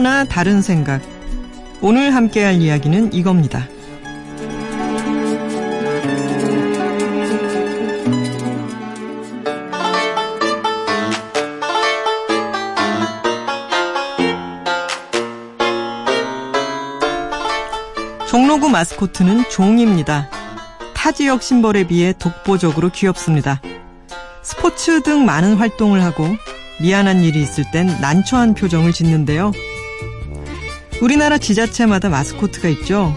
하루하나 다른 생각. 오늘 함께 할 이야기는 이겁니다. 종로구 마스코트는 종입니다. 타 지역 심벌에 비해 독보적으로 귀엽습니다. 스포츠 등 많은 활동을 하고 미안한 일이 있을 땐 난처한 표정을 짓는데요. 우리나라 지자체마다 마스코트가 있죠.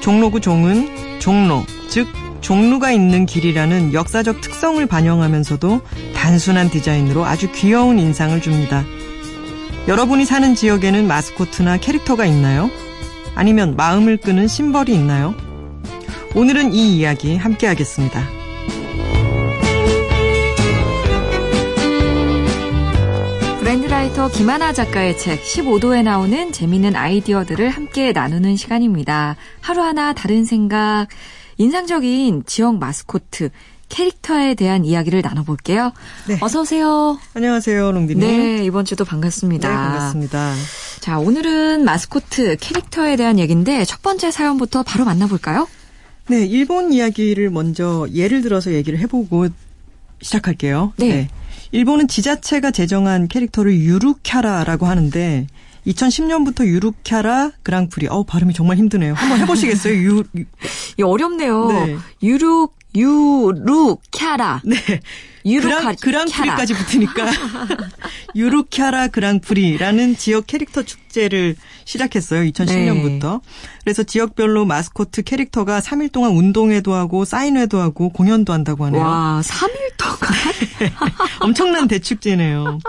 종로구 종은 종로, 즉 종로가 있는 길이라는 역사적 특성을 반영하면서도 단순한 디자인으로 아주 귀여운 인상을 줍니다. 여러분이 사는 지역에는 마스코트나 캐릭터가 있나요? 아니면 마음을 끄는 심벌이 있나요? 오늘은 이 이야기 함께 하겠습니다. 브랜드라이터 김하나 작가의 책 15도에 나오는 재미있는 아이디어들을 함께 나누는 시간입니다. 하루하나 다른 생각, 인상적인 지역 마스코트, 캐릭터에 대한 이야기를 나눠볼게요. 네. 어서 오세요. 안녕하세요, 롱디님. 네, 이번 주도 반갑습니다. 네, 반갑습니다. 자, 오늘은 마스코트 캐릭터에 대한 얘기인데 첫 번째 사연부터 바로 만나볼까요? 네, 일본 이야기를 먼저 예를 들어서 얘기를 해보고 시작할게요. 네. 네. 일본은 지자체가 제정한 캐릭터를 유루캬라라고 하는데 2010년부터 유루캬라 그랑프리. 어 발음이 정말 힘드네요. 한번 해보시겠어요? 유, 유. 어렵네요. 네. 유루 유루캬라. 네. 유루카, 그랑, 그랑프리까지 붙으니까 유루캬라 그랑프리라는 지역 캐릭터 축제를 시작했어요. 2010년부터. 네. 그래서 지역별로 마스코트 캐릭터가 3일 동안 운동회도 하고 사인회도 하고 공연도 한다고 하네요. 와, 3일 동안? 엄청난 대축제네요.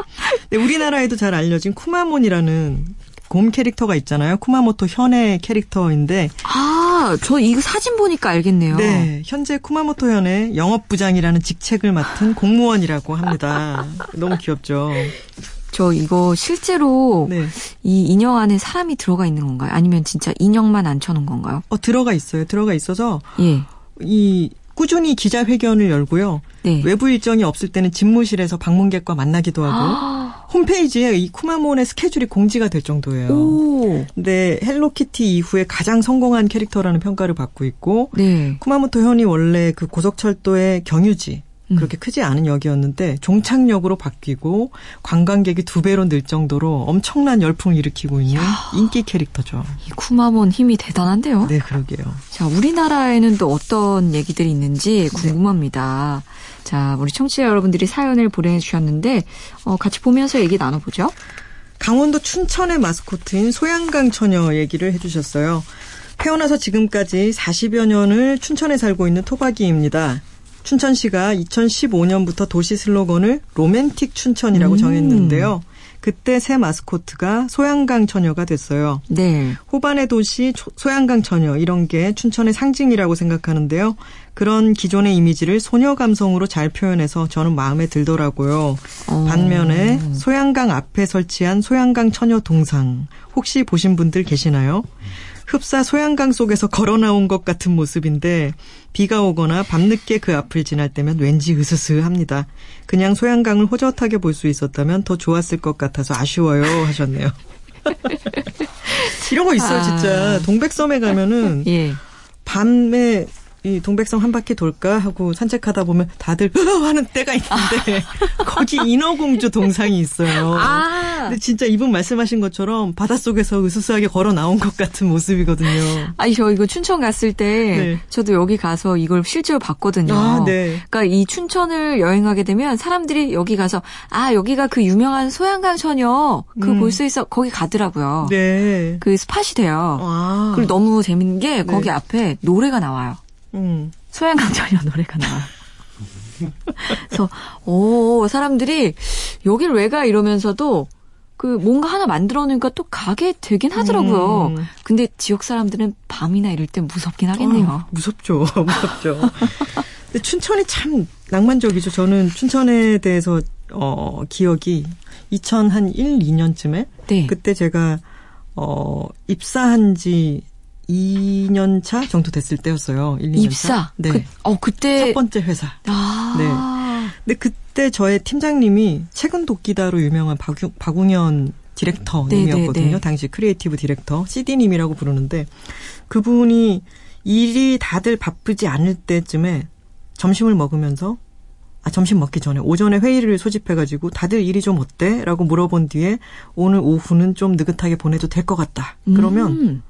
네, 우리나라에도 잘 알려진 쿠마몬이라는 곰 캐릭터가 있잖아요. 쿠마모토 현의 캐릭터인데. 아, 저 이거 사진 보니까 알겠네요. 네. 현재 쿠마모토 현의 영업부장이라는 직책을 맡은 공무원이라고 합니다. 너무 귀엽죠. 저 이거 실제로 네. 이 인형 안에 사람이 들어가 있는 건가요? 아니면 진짜 인형만 앉혀놓은 건가요? 어, 들어가 있어요. 들어가 있어서. 예. 이 꾸준히 기자회견을 열고요. 네. 외부 일정이 없을 때는 집무실에서 방문객과 만나기도 하고 아. 홈페이지에 이 쿠마몬의 스케줄이 공지가 될 정도예요. 오. 근데 헬로키티 이후에 가장 성공한 캐릭터라는 평가를 받고 있고 네. 쿠마모토 현이 원래 그 고속철도의 경유지 음. 그렇게 크지 않은 역이었는데 종착역으로 바뀌고 관광객이 두 배로 늘 정도로 엄청난 열풍을 일으키고 있는 야. 인기 캐릭터죠. 이 쿠마몬 힘이 대단한데요. 네, 그러게요. 자, 우리나라에는 또 어떤 얘기들이 있는지 궁금합니다. 네. 자, 우리 청취자 여러분들이 사연을 보내주셨는데 어, 같이 보면서 얘기 나눠보죠. 강원도 춘천의 마스코트인 소양강 처녀 얘기를 해주셨어요. 태어나서 지금까지 40여 년을 춘천에 살고 있는 토박이입니다. 춘천시가 2015년부터 도시 슬로건을 로맨틱 춘천이라고 음. 정했는데요. 그때 새 마스코트가 소양강 처녀가 됐어요. 네. 호반의 도시 소양강 처녀 이런 게 춘천의 상징이라고 생각하는데요. 그런 기존의 이미지를 소녀 감성으로 잘 표현해서 저는 마음에 들더라고요. 어. 반면에 소양강 앞에 설치한 소양강 처녀 동상 혹시 보신 분들 계시나요? 흡사 소양강 속에서 걸어 나온 것 같은 모습인데 비가 오거나 밤늦게 그 앞을 지날 때면 왠지 으스스합니다. 그냥 소양강을 호젓하게 볼 수 있었다면 더 좋았을 것 같아서 아쉬워요 하셨네요. 이런 거 있어요, 아. 진짜. 동백섬에 가면은 예. 밤에 이 동백성 한 바퀴 돌까 하고 산책하다 보면 다들 으 하는 때가 있는데 거기 인어공주 동상이 있어요. 아. 근데 진짜 이분 말씀하신 것처럼 바닷속에서 으스스하게 걸어 나온 것 같은 모습이거든요. 아니 저 이거 춘천 갔을 때 네. 저도 여기 가서 이걸 실제로 봤거든요. 아, 네. 그러니까 이 춘천을 여행하게 되면 사람들이 여기 가서 아 여기가 그 유명한 소양강 처녀 그 볼수 음. 있어 거기 가더라고요. 네. 그 스팟이 돼요. 아. 그리고 너무 재밌는 게 거기 네. 앞에 노래가 나와요. 음. 소양강전이라 노래가 나와요. 그래서 오 사람들이 여길 왜 가 이러면서도 그 뭔가 하나 만들어 놓으니까 또 가게 되긴 하더라고요. 음. 근데 지역 사람들은 밤이나 이럴 때 무섭긴 하겠네요. 어, 무섭죠. 무섭죠. 근데 춘천이 참 낭만적이죠. 저는 춘천에 대해서 어 기억이 2001, 2년쯤에 네. 그때 제가 어 입사한 지 2년 차 정도 됐을 때였어요. 1, 2년 입사. 차. 네. 그, 어 그때 첫 번째 회사. 아. 네. 근데 그때 저의 팀장님이 최근 도끼다로 유명한 박용, 박웅현 디렉터님이었거든요. 네, 네, 네. 당시 creative director CD님이라고 부르는데 그분이 일이 다들 바쁘지 않을 때쯤에 점심을 먹으면서 아, 점심 먹기 전에 오전에 회의를 소집해가지고 다들 일이 좀 어때? 라고 물어본 뒤에 오늘 오후는 좀 느긋하게 보내도 될 것 같다. 그러면 음.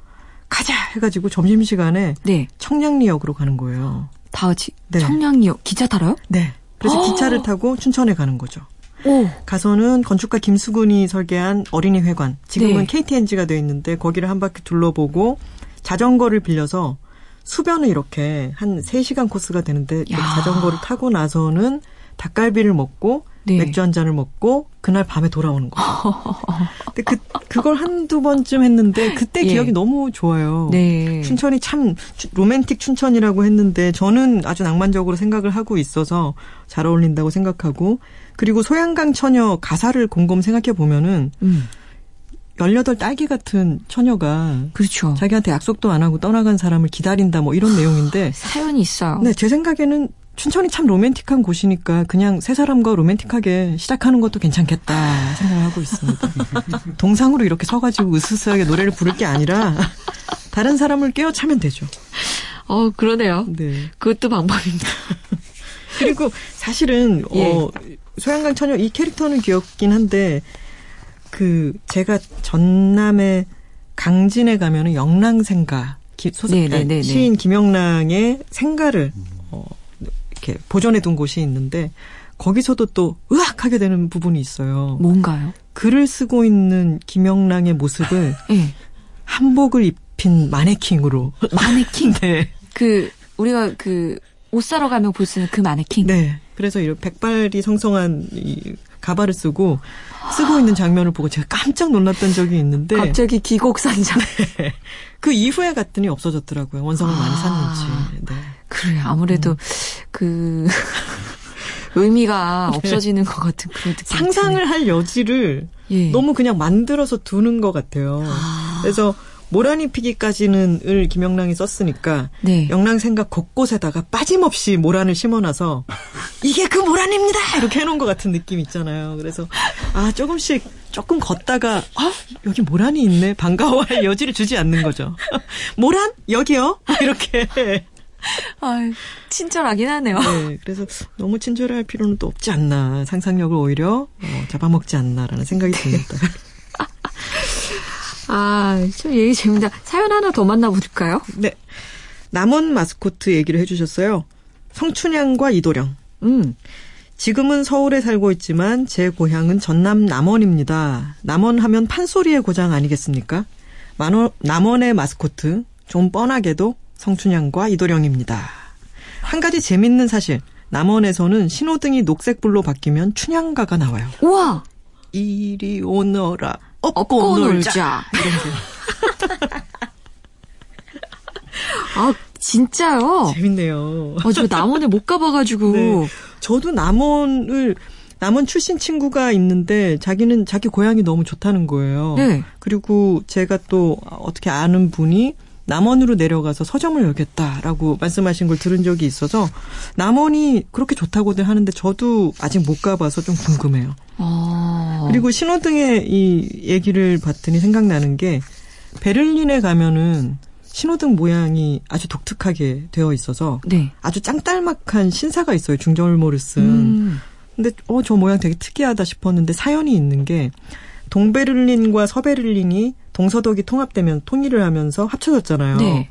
가자 해가지고 점심시간에 네. 청량리역으로 가는 거예요. 다 같이 네. 청량리역 기차 타러요? 네. 그래서 기차를 타고 춘천에 가는 거죠. 오. 가서는 건축가 김수근이 설계한 어린이 회관, 지금은 네. KTNG가 돼 있는데 거기를 한 바퀴 둘러보고 자전거를 빌려서 수변을 이렇게 한 3시간 코스가 되는데 자전거를 타고 나서는 닭갈비를 먹고 네. 맥주 한 잔을 먹고 그날 밤에 돌아오는 거예요. 근데 그 그걸 한두 번쯤 했는데 그때 예. 기억이 너무 좋아요. 네. 춘천이 참 로맨틱 춘천이라고 했는데 저는 아주 낭만적으로 생각을 하고 있어서 잘 어울린다고 생각하고 그리고 소양강 처녀 가사를 곰곰 생각해 보면은 음. 18 딸기 같은 처녀가 그렇죠. 자기한테 약속도 안 하고 떠나간 사람을 기다린다 뭐 이런 내용인데 사연이 있어요. 네, 제 생각에는 춘천이 참 로맨틱한 곳이니까 그냥 세 사람과 로맨틱하게 시작하는 것도 괜찮겠다 생각하고 있습니다. 동상으로 이렇게 서가지고 으스스하게 노래를 부를 게 아니라 다른 사람을 깨워차면 되죠. 어, 그러네요. 네. 그것도 방법입니다. 그리고 사실은 예. 어 소양강 처녀 이 캐릭터는 귀엽긴 한데 그 제가 전남의 강진에 가면은 영랑생가 소설 네, 네, 네, 시인 김영랑의 생가를 어, 이렇게 보존해 둔 곳이 있는데 거기서도 또 으악 하게 되는 부분이 있어요. 뭔가요? 글을 쓰고 있는 김영랑의 모습을 네. 한복을 입힌 마네킹으로 마네킹. 네. 그 우리가 그 옷 사러 가면 볼 수 있는 그 마네킹. 네. 그래서 이런 백발이 성성한 이 가발을 쓰고 쓰고 있는 장면을 보고 제가 깜짝 놀랐던 적이 있는데 갑자기 기곡산장. 네. 그 이후에 갔더니 없어졌더라고요. 원성을 아, 많이 샀는지. 네. 그래 아무래도 음. 그 의미가 네. 없어지는 것 같은 그런 느낌. 상상을 할 여지를 예. 너무 그냥 만들어서 두는 것 같아요. 아. 그래서 모란이 피기까지는 을 김영랑이 썼으니까 네. 영랑 생각 곳곳에다가 빠짐없이 모란을 심어놔서 이게 그 모란입니다 이렇게 해놓은 것 같은 느낌 있잖아요. 그래서 아 조금씩 조금 걷다가 아 여기 모란이 있네 반가워할 여지를 주지 않는 거죠. 모란 여기요 이렇게. 아, 친절하긴 하네요. 네, 그래서 너무 친절할 필요는 또 없지 않나. 상상력을 오히려 어, 잡아먹지 않나라는 생각이 듭니다. 아, 좀 얘기 재밌다. 사연 하나 더 만나볼까요? 네. 남원 마스코트 얘기를 해주셨어요. 성춘향과 이도령. 음. 지금은 서울에 살고 있지만 제 고향은 전남 남원입니다. 남원 하면 판소리의 고장 아니겠습니까? 만원, 남원의 마스코트, 좀 뻔하게도 성춘향과 이도령입니다. 한 가지 재밌는 사실. 남원에서는 신호등이 녹색불로 바뀌면 춘향가가 나와요. 우와! 이리 오너라. 업고, 업고 놀자. 이런 게. 아, 진짜요? 재밌네요. 아, 저 남원에 못 가봐가지고. 네. 저도 남원을, 남원 출신 친구가 있는데 자기는 자기 고향이 너무 좋다는 거예요. 네. 그리고 제가 또 어떻게 아는 분이 남원으로 내려가서 서점을 열겠다라고 말씀하신 걸 들은 적이 있어서 남원이 그렇게 좋다고들 하는데 저도 아직 못 가봐서 좀 궁금해요. 아. 그리고 신호등의 이 얘기를 봤더니 생각나는 게 베를린에 가면은 신호등 모양이 아주 독특하게 되어 있어서 네. 아주 짱딸막한 신사가 있어요. 중절모를 쓴. 음. 근데 어 저 모양 되게 특이하다 싶었는데 사연이 있는 게 동베를린과 서베를린이 동서독이 통합되면 통일을 하면서 합쳐졌잖아요. 네.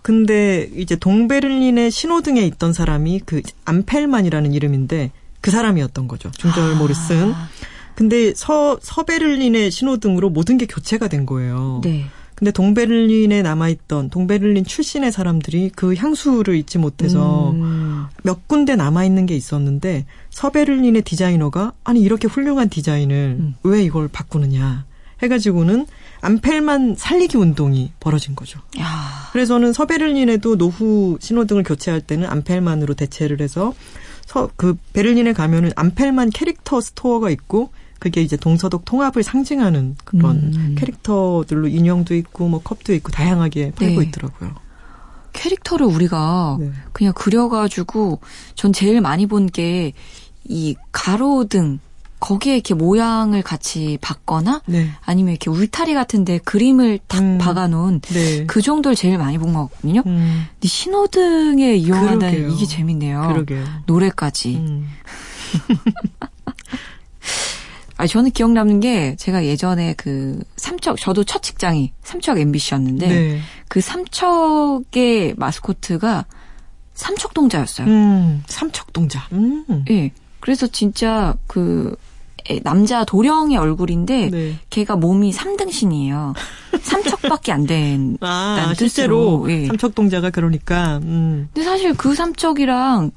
근데 이제 동베를린의 신호등에 있던 사람이 그 암펠만이라는 이름인데 그 사람이었던 거죠. 중절모를 쓴. 아. 근데 서 서베를린의 신호등으로 모든 게 교체가 된 거예요. 네. 근데 동베를린에 남아있던 동베를린 출신의 사람들이 그 향수를 잊지 못해서 음. 몇 군데 남아있는 게 있었는데 서베를린의 디자이너가 아니 이렇게 훌륭한 디자인을 음. 왜 이걸 바꾸느냐 해가지고는 암펠만 살리기 운동이 벌어진 거죠. 야. 그래서는 서베를린에도 노후 신호등을 교체할 때는 암펠만으로 대체를 해서 서, 그 베를린에 가면은 암펠만 캐릭터 스토어가 있고 그게 이제 동서독 통합을 상징하는 그런 음. 캐릭터들로 인형도 있고 뭐 컵도 있고 다양하게 팔고 네. 있더라고요. 캐릭터를 우리가 네. 그냥 그려가지고 전 제일 많이 본 게 이 가로등 거기에 이렇게 모양을 같이 받거나 네. 아니면 이렇게 울타리 같은데 그림을 딱 음. 박아놓은 네. 그 정도를 제일 많이 본 거거든요. 음. 근데 신호등에 이용한다는 이게 재밌네요. 그러게요. 노래까지. 음. 아 저는 기억 남는 게 제가 예전에 그 삼척 저도 첫 직장이 삼척 MBC였는데 네. 그 삼척의 마스코트가 삼척동자였어요. 음, 삼척동자. 음. 네. 그래서 진짜 그 남자 도령의 얼굴인데 네. 걔가 몸이 3등신이에요. 삼척밖에 안 된. 아, 실제로 예. 삼척동자가 그러니까. 음. 근데 사실 그 삼척이랑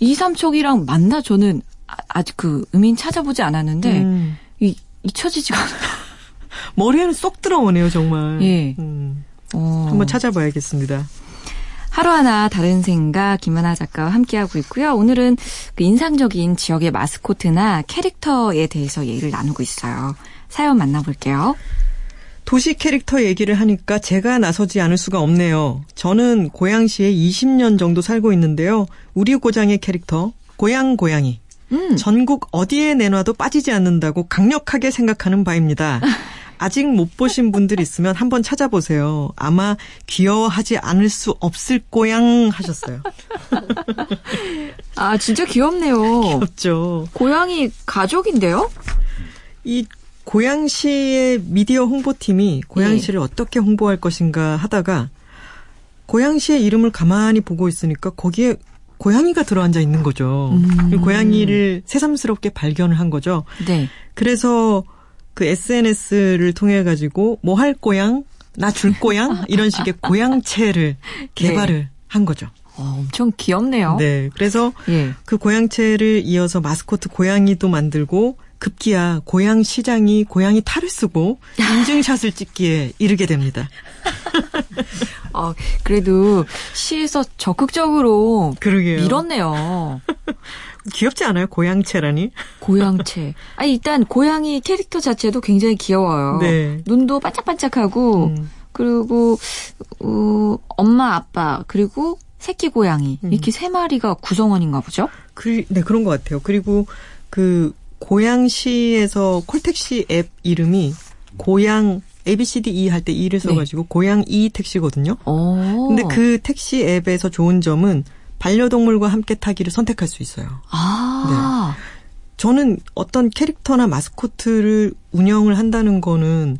이 삼척이랑 맞나 저는 아, 아직 그 의미는 찾아보지 않았는데 음. 이 잊혀지지가 않아요. 머리에는 쏙 들어오네요, 정말. 예. 음. 어. 한번 찾아봐야겠습니다. 하루하나 다른 생각 김하나 작가와 함께하고 있고요. 오늘은 그 인상적인 지역의 마스코트나 캐릭터에 대해서 얘기를 나누고 있어요. 사연 만나볼게요. 도시 캐릭터 얘기를 하니까 제가 나서지 않을 수가 없네요. 저는 고양시에 20년 정도 살고 있는데요. 우리 고장의 캐릭터 고양 고양이. 음. 전국 어디에 내놔도 빠지지 않는다고 강력하게 생각하는 바입니다. 아직 못 보신 분들 있으면 한번 찾아보세요. 아마 귀여워하지 않을 수 없을 고양 하셨어요. 아, 진짜 귀엽네요. 귀엽죠. 고양이 가족인데요? 이 고양시의 미디어 홍보팀이 고양시를 네. 어떻게 홍보할 것인가 하다가 고양시의 이름을 가만히 보고 있으니까 거기에 고양이가 들어앉아 있는 거죠. 음. 고양이를 새삼스럽게 발견을 한 거죠. 네. 그래서 그 SNS를 통해 가지고 뭐 할 고양, 나 줄 고양 이런 식의 고양체를 네. 개발을 네. 한 거죠. 어, 엄청 귀엽네요. 네. 그래서 예. 그 고양체를 이어서 마스코트 고양이도 만들고 급기야 고양 시장이 고양이 탈을 쓰고 인증샷을 찍기에 이르게 됩니다. 어, 그래도 시에서 적극적으로 그러게요. 밀었네요. 귀엽지 않아요? 고양채라니? 고양채. 아 일단 고양이 캐릭터 자체도 굉장히 귀여워요. 네. 눈도 반짝반짝하고 음. 그리고 어, 엄마 아빠 그리고 새끼 고양이 음. 이렇게 세 마리가 구성원인가 보죠? 그, 네 그런 것 같아요. 그리고 그 고양시에서 콜택시 앱 이름이 고양 ABCDE 할 때 E를 네. 써가지고 네. 고양 E 택시거든요. 오. 근데 그 택시 앱에서 좋은 점은 반려동물과 함께 타기를 선택할 수 있어요. 아. 네. 저는 어떤 캐릭터나 마스코트를 운영을 한다는 거는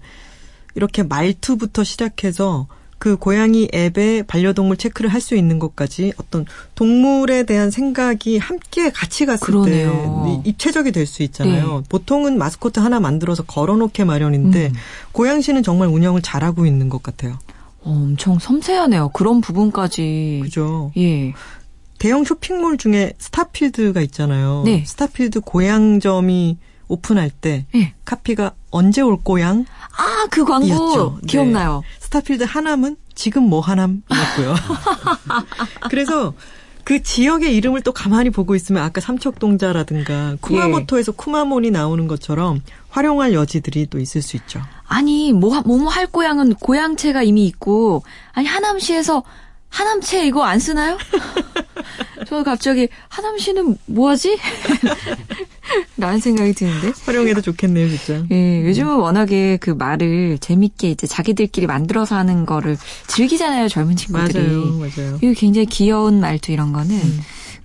이렇게 말투부터 시작해서 그 고양이 앱에 반려동물 체크를 할 수 있는 것까지 어떤 동물에 대한 생각이 함께 같이 갔을 그러네요. 때 입체적이 될 수 있잖아요. 네. 보통은 마스코트 하나 만들어서 걸어놓게 마련인데 음. 고양시는 정말 운영을 잘하고 있는 것 같아요. 어, 엄청 섬세하네요. 그런 부분까지. 그죠. 예. 대형 쇼핑몰 중에 스타필드가 있잖아요. 네. 스타필드 고양점이 오픈할 때 네. 카피가 언제 올 고양? 아, 그 광고 이었죠. 네. 기억나요. 네. 스타필드 하남은 지금 뭐 하남이었고요. 그래서 그 지역의 이름을 또 가만히 보고 있으면 아까 삼척동자라든가 쿠마모토에서 예. 쿠마몬이 나오는 것처럼 활용할 여지들이 또 있을 수 있죠. 아니, 뭐, 뭐뭐 할 고향은 고향체가 이미 있고, 아니, 하남시에서 하남채 이거 안 쓰나요? 저 갑자기 하남시는 뭐하지? 라는 생각이 드는데. 활용해도 좋겠네요, 진짜. 예, 요즘은 워낙에 그 말을 재밌게 이제 자기들끼리 만들어서 하는 거를 즐기잖아요, 젊은 친구들이. 맞아요, 맞아요. 그리고 굉장히 귀여운 말투 이런 거는 음.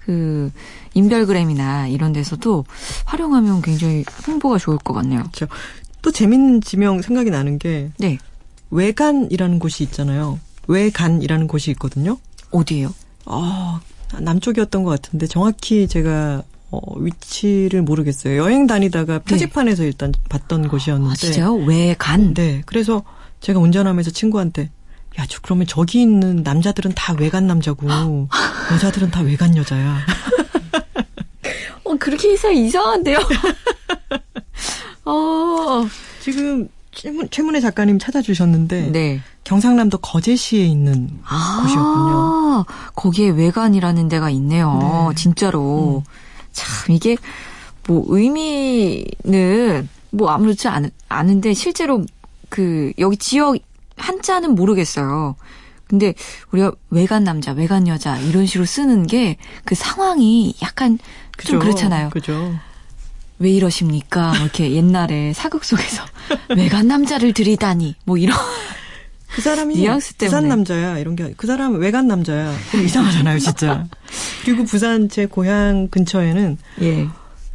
그 인별그램이나 이런 데서도 활용하면 굉장히 홍보가 좋을 것 같네요. 그렇죠. 또 재밌는 지명 생각이 나는 게 네. 외간이라는 곳이 있잖아요. 외간이라는 곳이 있거든요. 어디예요? 어, 남쪽이었던 것 같은데 정확히 제가 어, 위치를 모르겠어요. 여행 다니다가 네. 표지판에서 네. 일단 봤던 곳이었는데. 아, 진짜요? 외간? 네. 그래서 제가 운전하면서 친구한테 야, 저 그러면 저기 있는 남자들은 다 외간 남자고 여자들은 다 외간 여자야. 어, 그렇게 해서 이상한데요? 어. 지금 최문, 최문혜 작가님 찾아주셨는데 네. 경상남도 거제시에 있는 아, 곳이었군요. 거기에 외관이라는 데가 있네요. 네. 진짜로. 음. 참 이게 뭐 의미는 뭐 아무렇지 않, 않은데 실제로 그 여기 지역 한자는 모르겠어요. 근데 우리가 외간 남자, 외간 여자 이런 식으로 쓰는 게 그 상황이 약간 그죠, 좀 그렇잖아요. 그죠. 왜 이러십니까? 뭐 이렇게 옛날에 사극 속에서 외간 남자를 들이다니 뭐 이런 그 사람이 뉘앙스 때문에. 부산 남자야 이런 게 그 사람 외간 남자야 이상하잖아요 진짜 그리고 부산 제 고향 근처에는 예.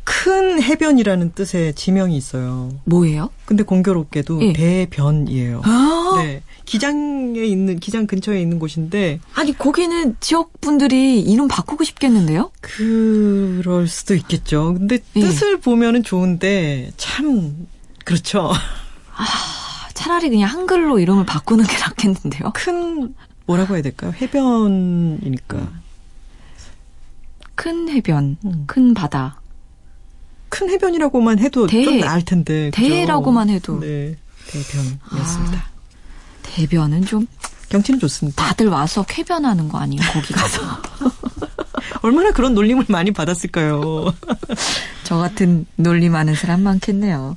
큰 해변이라는 뜻의 지명이 있어요. 뭐예요? 근데 공교롭게도 예. 대변이에요. 아~ 네. 기장에 있는 기장 근처에 있는 곳인데 아니 거기는 지역 분들이 이름 바꾸고 싶겠는데요? 그럴 수도 있겠죠. 근데 예. 뜻을 보면은 좋은데 참 그렇죠. 아, 차라리 그냥 한글로 이름을 바꾸는 게 낫겠는데요. 큰 뭐라고 해야 될까요? 해변이니까. 큰 해변, 음. 큰 바다. 큰 해변이라고만 해도 대, 좀 나을 텐데. 대라고만 해도. 네. 대변이었습니다. 아. 대변은 좀 경치는 좋습니다. 다들 와서 쾌변하는 거 아니에요? 거기 가서. 얼마나 그런 놀림을 많이 받았을까요? 저 같은 놀림 하는 사람 많겠네요.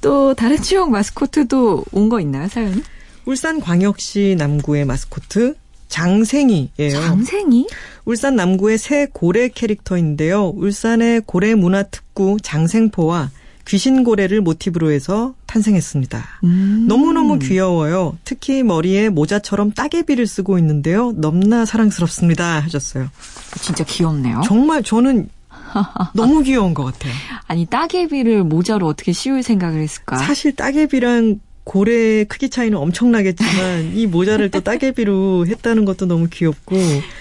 또 다른 지역 마스코트도 온 거 있나요, 사연이? 울산광역시 남구의 마스코트 장생이예요. 장생이? 울산 남구의 새 고래 캐릭터인데요. 울산의 고래 문화 특구 장생포와 귀신고래를 모티브로 해서 탄생했습니다. 음. 너무너무 귀여워요. 특히 머리에 모자처럼 따개비를 쓰고 있는데요. 넘나 사랑스럽습니다. 하셨어요. 진짜 귀엽네요. 정말 저는 너무 귀여운 것 같아요. 아니 따개비를 모자로 어떻게 씌울 생각을 했을까? 사실 따개비랑 고래 크기 차이는 엄청나겠지만 이 모자를 또 따개비로 했다는 것도 너무 귀엽고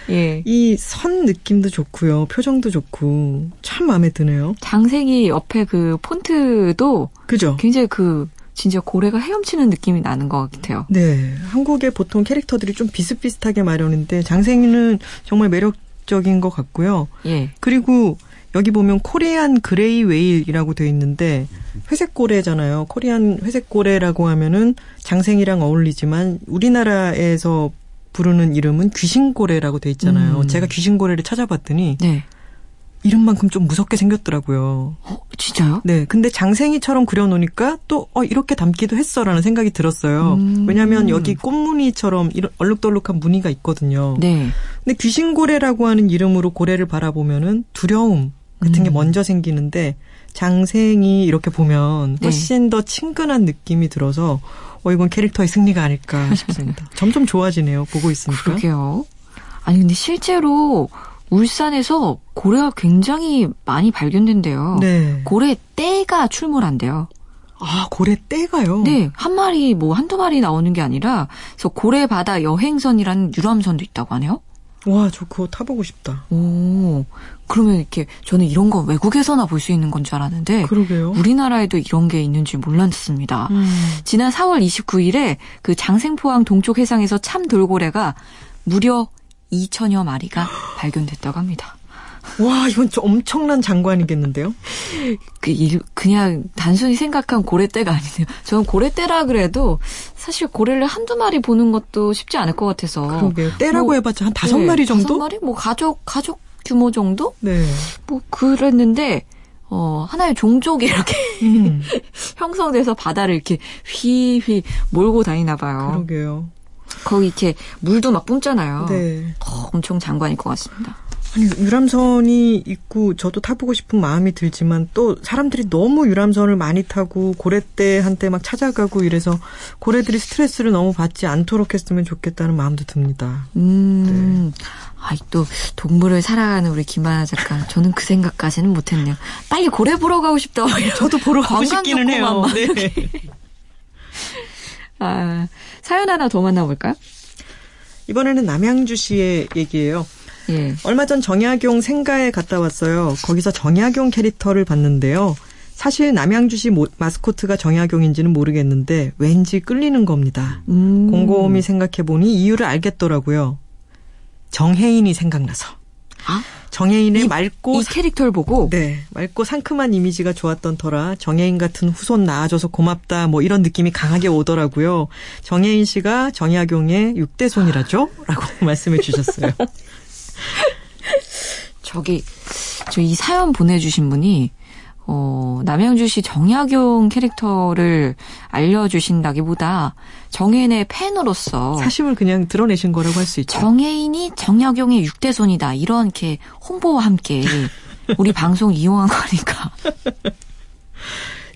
예. 이 선 느낌도 좋고요. 표정도 좋고 참 마음에 드네요. 장생이 옆에 그 폰트도 그죠? 굉장히 그 진짜 고래가 헤엄치는 느낌이 나는 것 같아요. 네. 한국의 보통 캐릭터들이 좀 비슷비슷하게 마련인데 장생이는 정말 매력적인 것 같고요. 예. 그리고 여기 보면 Korean gray whale이라고 되어 있는데 회색 고래잖아요. Korean 회색 고래라고 하면은 장생이랑 어울리지만 우리나라에서 부르는 이름은 귀신고래라고 돼 있잖아요. 음. 제가 귀신고래를 찾아봤더니 네. 이름만큼 좀 무섭게 생겼더라고요. 어, 진짜요? 네. 근데 장생이처럼 그려놓으니까 또, 어, 이렇게 담기도 했어라는 생각이 들었어요. 음. 왜냐면 여기 꽃무늬처럼 이런 얼룩덜룩한 무늬가 있거든요. 네. 근데 귀신고래라고 하는 이름으로 고래를 바라보면은 두려움, 같은 게 음. 먼저 생기는데 장생이 이렇게 보면 네. 훨씬 네. 더 친근한 느낌이 들어서 어 이건 캐릭터의 승리가 아닐까 싶습니다. 점점 좋아지네요. 보고 있으니까. 그러게요. 아니 근데 실제로 울산에서 고래가 굉장히 많이 발견된대요. 네. 고래 떼가 출몰한대요. 아, 고래 떼가요? 네, 한 마리, 뭐, 한두 마리 나오는 게 아니라, 그래서 고래 바다 여행선이라는 유람선도 있다고 하네요? 와, 저 그거 타보고 싶다. 오, 그러면 이렇게 저는 이런 거 외국에서나 볼 수 있는 건 줄 알았는데 그러게요. 우리나라에도 이런 게 있는지 몰랐습니다. 음. 지난 4월 29일에 그 장생포항 동쪽 해상에서 참 돌고래가 무려 2천여 마리가 발견됐다고 합니다. 와, 이건 좀 엄청난 장관이겠는데요? 그, 그냥 단순히 생각한 고래떼가 아니네요. 저는 고래떼라 그래도 사실 고래를 한두 마리 보는 것도 쉽지 않을 것 같아서. 그러게요. 떼라고 뭐, 해봤자 한 다섯 네, 마리 정도? 다섯 마리? 뭐 가족, 가족 규모 정도? 네. 뭐 그랬는데, 어, 하나의 종족이 이렇게 음. 형성돼서 바다를 이렇게 휘휘 몰고 다니나 봐요. 그러게요. 거기 이렇게 물도 막 뿜잖아요. 네. 어, 엄청 장관일 것 같습니다. 아니, 유람선이 있고 저도 타보고 싶은 마음이 들지만 또 사람들이 너무 유람선을 많이 타고 고래떼한테 막 찾아가고 이래서 고래들이 스트레스를 너무 받지 않도록 했으면 좋겠다는 마음도 듭니다. 음. 네. 아이 또 동물을 사랑하는 우리 김하나 작가 저는 그 생각까지는 못했네요. 빨리 고래 보러 가고 싶다. 저도 보러 가고 싶기는 해요. 네. 아, 사연 하나 더 만나볼까요? 이번에는 남양주시의 얘기예요. 예. 얼마 전 정약용 생가에 갔다 왔어요. 거기서 정약용 캐릭터를 봤는데요. 사실 남양주시 마스코트가 정약용인지는 모르겠는데 왠지 끌리는 겁니다. 음. 곰곰이 생각해보니 이유를 알겠더라고요. 정혜인이 생각나서. 아? 정혜인의 이, 맑고 이 캐릭터를 보고 네 맑고 상큼한 이미지가 좋았던 터라 정혜인 같은 후손 낳아줘서 고맙다 뭐 이런 느낌이 강하게 오더라고요. 정혜인 씨가 정약용의 6대 손이라죠? 라고 말씀해 주셨어요. 저기 저 이 사연 보내주신 분이 어, 남양주시 정약용 캐릭터를 알려주신다기보다 정혜인의 팬으로서 사심을 그냥 드러내신 거라고 할 수 있죠. 정혜인이 정약용의 육대손이다 이런 이렇게 홍보와 함께 우리 방송 이용한 거니까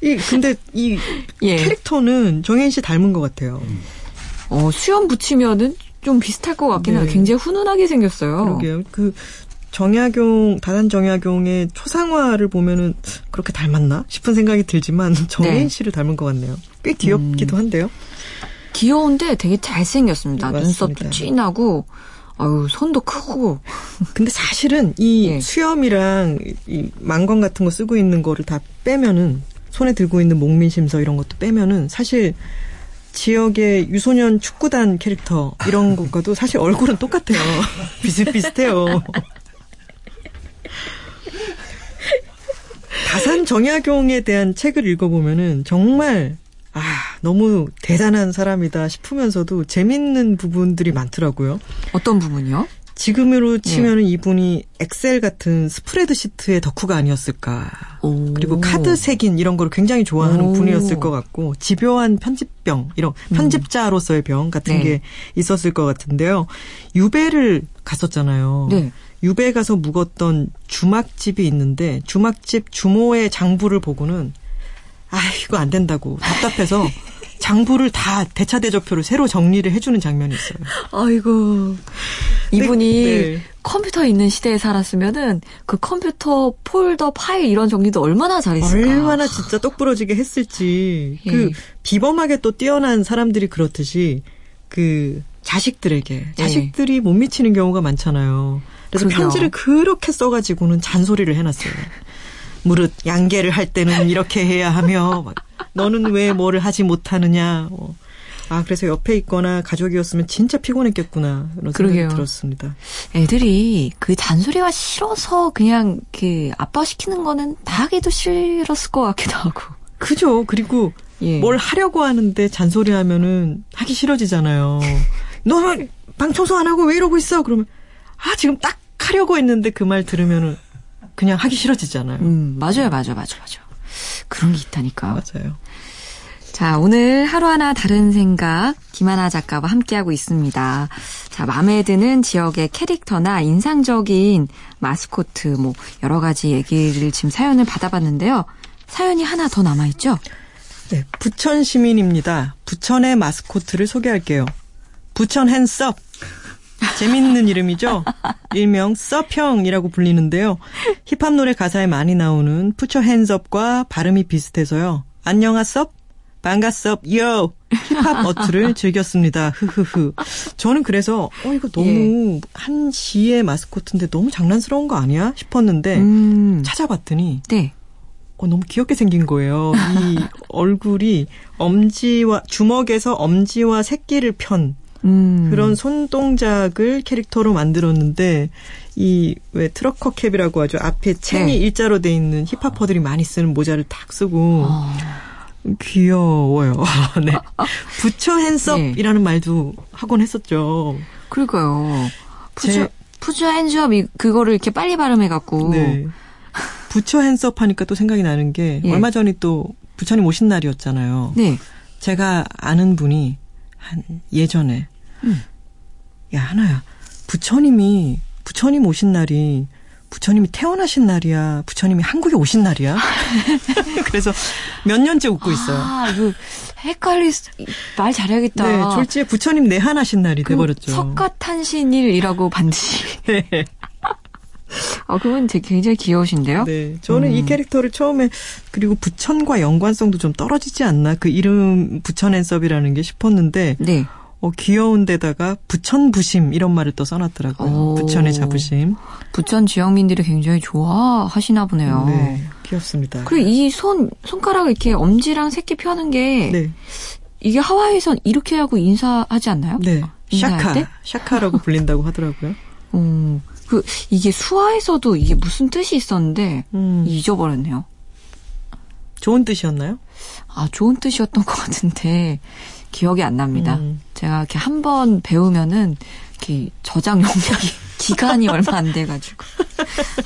이 근데 이 예. 캐릭터는 정혜인 씨 닮은 것 같아요. 어, 수염 붙이면은 좀 비슷할 것 같긴 해요. 네. 굉장히 훈훈하게 생겼어요. 그러게요. 그 정약용 다단 정약용의 초상화를 보면은 그렇게 닮았나 싶은 생각이 들지만 정혜인 네. 씨를 닮은 것 같네요. 꽤 귀엽기도 음. 한데요. 귀여운데 되게 잘생겼습니다. 네, 눈썹도 찐하고 아유 손도 크고. 근데 사실은 이 네. 수염이랑 이 망건 같은 거 쓰고 있는 거를 다 빼면은 손에 들고 있는 목민심서 이런 것도 빼면은 사실 지역의 유소년 축구단 캐릭터 이런 것과도 사실 얼굴은 똑같아요. 비슷비슷해요. 다산 정약용에 대한 책을 읽어보면은 정말 아 너무 대단한 사람이다 싶으면서도 재밌는 부분들이 많더라고요. 어떤 부분이요? 지금으로 치면 은 네. 이분이 엑셀 같은 스프레드 시트의 덕후가 아니었을까. 오. 그리고 카드 색인 이런 걸 굉장히 좋아하는 오. 분이었을 것 같고 집요한 편집병 이런 음. 편집자로서의 병 같은 네. 게 있었을 것 같은데요. 유배를 갔었잖아요. 네. 유배 가서 묵었던 주막집이 있는데 주막집 주모의 장부를 보고는 아 이거 안 된다고 답답해서 장부를 다 대차 대조표로 새로 정리를 해주는 장면이 있어요. 아이고 이분이 네, 네. 컴퓨터 있는 시대에 살았으면은 그 컴퓨터 폴더 파일 이런 정리도 얼마나 잘했을까. 얼마나 진짜 똑부러지게 했을지. 예. 그 비범하게 또 뛰어난 사람들이 그렇듯이 그 자식들에게 예. 자식들이 예. 못 미치는 경우가 많잖아요. 그래서 그러게요. 편지를 그렇게 써가지고는 잔소리를 해놨어요. 무릇 양계를 할 때는 이렇게 해야 하며 너는 왜 뭐를 하지 못하느냐. 뭐. 아 그래서 옆에 있거나 가족이었으면 진짜 피곤했겠구나 이런 생각이 그러게요. 들었습니다. 애들이 그 잔소리가 싫어서 그냥 그 아빠 시키는 거는 다 하기도 싫었을 것 같기도 하고. 그죠. 그리고 예. 뭘 하려고 하는데 잔소리 하면은 하기 싫어지잖아요. 너는 방 청소 안 하고 왜 이러고 있어? 그러면 아 지금 딱 하려고 했는데 그 말 들으면은 그냥 하기 싫어지잖아요. 음, 맞아요, 맞아요, 맞아요, 맞아요. 그런 게 있다니까. 맞아요. 자, 오늘 하루하나 다른 생각 김하나 작가와 함께하고 있습니다. 자, 마음에 드는 지역의 캐릭터나 인상적인 마스코트 뭐 여러 가지 얘기를 지금 사연을 받아봤는데요. 사연이 하나 더 남아있죠? 네, 부천 시민입니다. 부천의 마스코트를 소개할게요. 부천 핸섭. 재밌는 이름이죠? 일명 서평이라고 불리는데요. 힙합 노래 가사에 많이 나오는 푸처 핸섭과 발음이 비슷해서요. 안녕하섭? 반갑섭? 요! 힙합 어투를 즐겼습니다. 흐흐흐. 저는 그래서 어 이거 너무 예. 한 시의 마스코트인데 너무 장난스러운 거 아니야 싶었는데 음. 찾아봤더니 네. 어, 너무 귀엽게 생긴 거예요. 이 얼굴이 엄지와 주먹에서 엄지와 새끼를 편 음. 그런 손동작을 캐릭터로 만들었는데 이 왜 트러커 캡이라고 하죠. 앞에 챙이 네. 일자로 돼 있는 힙합퍼들이 많이 쓰는 모자를 탁 쓰고 어. 귀여워요. 네. 부처 핸섭이라는 네. 말도 하곤 했었죠. 그러니까요. 부처 부처 핸섭 이 그거를 이렇게 빨리 발음해 갖고 네. 부처 핸섭 하니까 또 생각이 나는 게 예. 얼마 전에 또 부처님 오신 날이었잖아요. 네. 제가 아는 분이 한 예전에 음. 야 하나야 부처님이 부처님 오신 날이 부처님이 태어나신 날이야. 부처님이 한국에 오신 날이야. 그래서 몇 년째 웃고 있어요. 아, 그 헷갈리 말 잘해야겠다. 네, 졸지에 부처님 내한하신 날이 돼버렸죠. 석가탄신일이라고 반드시. 네. 아, 그분 되게 굉장히 귀여우신데요? 네. 저는 음. 이 캐릭터를 처음에, 그리고 부천과 연관성도 좀 떨어지지 않나. 그 이름 부천 앤섭이라는 게 싶었는데. 네. 어, 귀여운 데다가 부천 부심 이런 말을 또 써놨더라고요. 오. 부천의 자부심. 부천 지역민들이 굉장히 좋아하시나 보네요. 네, 귀엽습니다. 그리고 이 손, 손가락 이렇게 엄지랑 새끼 펴는 게 네. 이게 하와이에선 이렇게 하고 인사하지 않나요? 네. 샤카. 때? 샤카라고 불린다고 하더라고요. 음, 그, 이게 수화에서도 이게 무슨 뜻이 있었는데, 음. 잊어버렸네요. 좋은 뜻이었나요? 아, 좋은 뜻이었던 것 같은데, 기억이 안 납니다. 음. 제가 이렇게 한 번 배우면은 이렇게 저장 용량이 기간이 얼마 안 돼가지고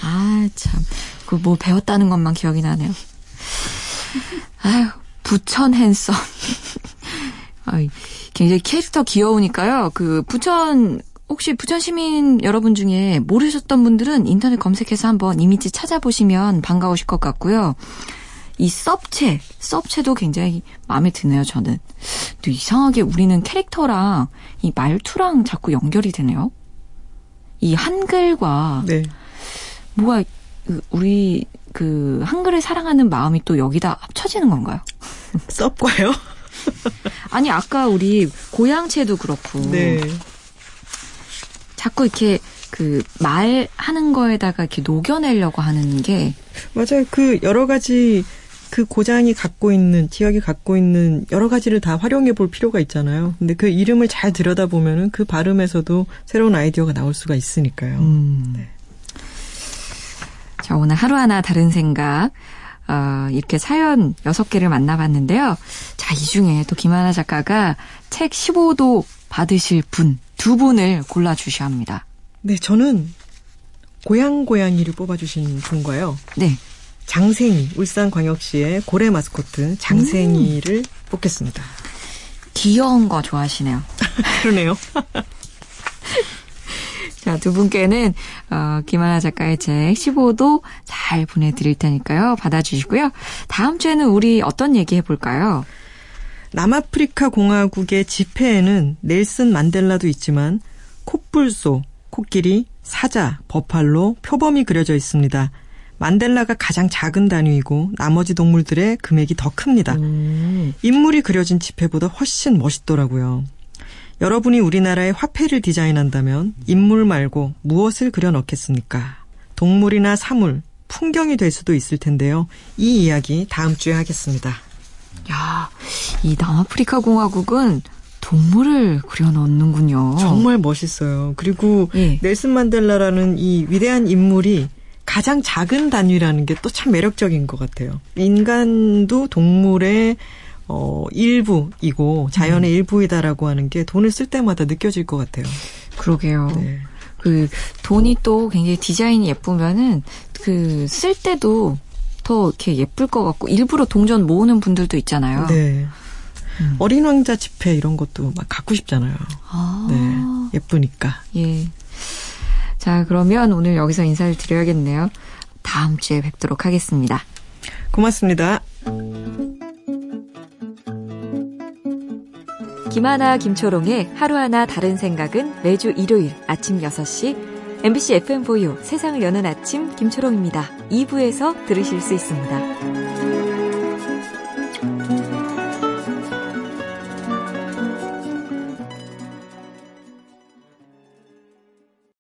아 참 그 뭐 배웠다는 것만 기억이 나네요. 아유 부천 핸섬. 굉장히 캐릭터 귀여우니까요. 그 부천 혹시 부천 시민 여러분 중에 모르셨던 분들은 인터넷 검색해서 한번 이미지 찾아보시면 반가우실 것 같고요. 이 섭체, 섭체도 굉장히 마음에 드네요, 저는. 또 이상하게 우리는 캐릭터랑 이 말투랑 자꾸 연결이 되네요. 이 한글과 네. 뭐가 그 우리 그 한글을 사랑하는 마음이 또 여기다 합쳐지는 건가요? 섭과요? 아니 아까 우리 고향채도 그렇고 네. 자꾸 이렇게 그 말하는 거에다가 이렇게 녹여내려고 하는 게 맞아요. 그 여러 가지 그 고장이 갖고 있는 지역이 갖고 있는 여러 가지를 다 활용해 볼 필요가 있잖아요. 근데 그 이름을 잘 들여다 보면은 그 발음에서도 새로운 아이디어가 나올 수가 있으니까요. 음. 네. 자 오늘 하루 하나 다른 생각 어, 이렇게 사연 6개를 만나봤는데요. 자, 이 중에 또 김하나 작가가 책 15도 받으실 분, 두 분을 골라주셔야 합니다. 네, 저는 고양 고양이를 뽑아주신 분과요. 네. 장생이, 울산광역시의 고래 마스코트 장생이를 음. 뽑겠습니다. 귀여운 거 좋아하시네요. 그러네요. 자, 두 분께는, 어, 김하나 작가의 책 15도 잘 보내드릴 테니까요. 받아주시고요. 다음 주에는 우리 어떤 얘기 해볼까요? 남아프리카 공화국의 지폐에는 넬슨 만델라도 있지만, 콧불소, 코끼리, 사자, 버팔로, 표범이 그려져 있습니다. 만델라가 가장 작은 단위이고 나머지 동물들의 금액이 더 큽니다. 음. 인물이 그려진 지폐보다 훨씬 멋있더라고요. 여러분이 우리나라의 화폐를 디자인한다면 인물 말고 무엇을 그려 넣겠습니까? 동물이나 사물, 풍경이 될 수도 있을 텐데요. 이 이야기 다음 주에 하겠습니다. 야, 이 남아프리카 공화국은 동물을 그려 넣는군요. 정말 멋있어요. 그리고 예. 넬슨 만델라라는 이 위대한 인물이 가장 작은 단위라는 게 또 참 매력적인 것 같아요. 인간도 동물의 어, 일부이고 자연의 음. 일부이다라고 하는 게 돈을 쓸 때마다 느껴질 것 같아요. 그러게요. 네. 그 돈이 또 굉장히 디자인이 예쁘면은 그 쓸 때도 더 이렇게 예쁠 것 같고 일부러 동전 모으는 분들도 있잖아요. 네. 음. 어린 왕자 지폐 이런 것도 막 갖고 싶잖아요. 아. 네. 예쁘니까. 예. 자, 그러면 오늘 여기서 인사를 드려야겠네요. 다음 주에 뵙도록 하겠습니다. 고맙습니다. 김하나 김초롱의 하루하나 다른 생각은 매주 일요일 아침 6시 MBC FM4U 세상을 여는 아침 김초롱입니다. 2부에서 들으실 수 있습니다.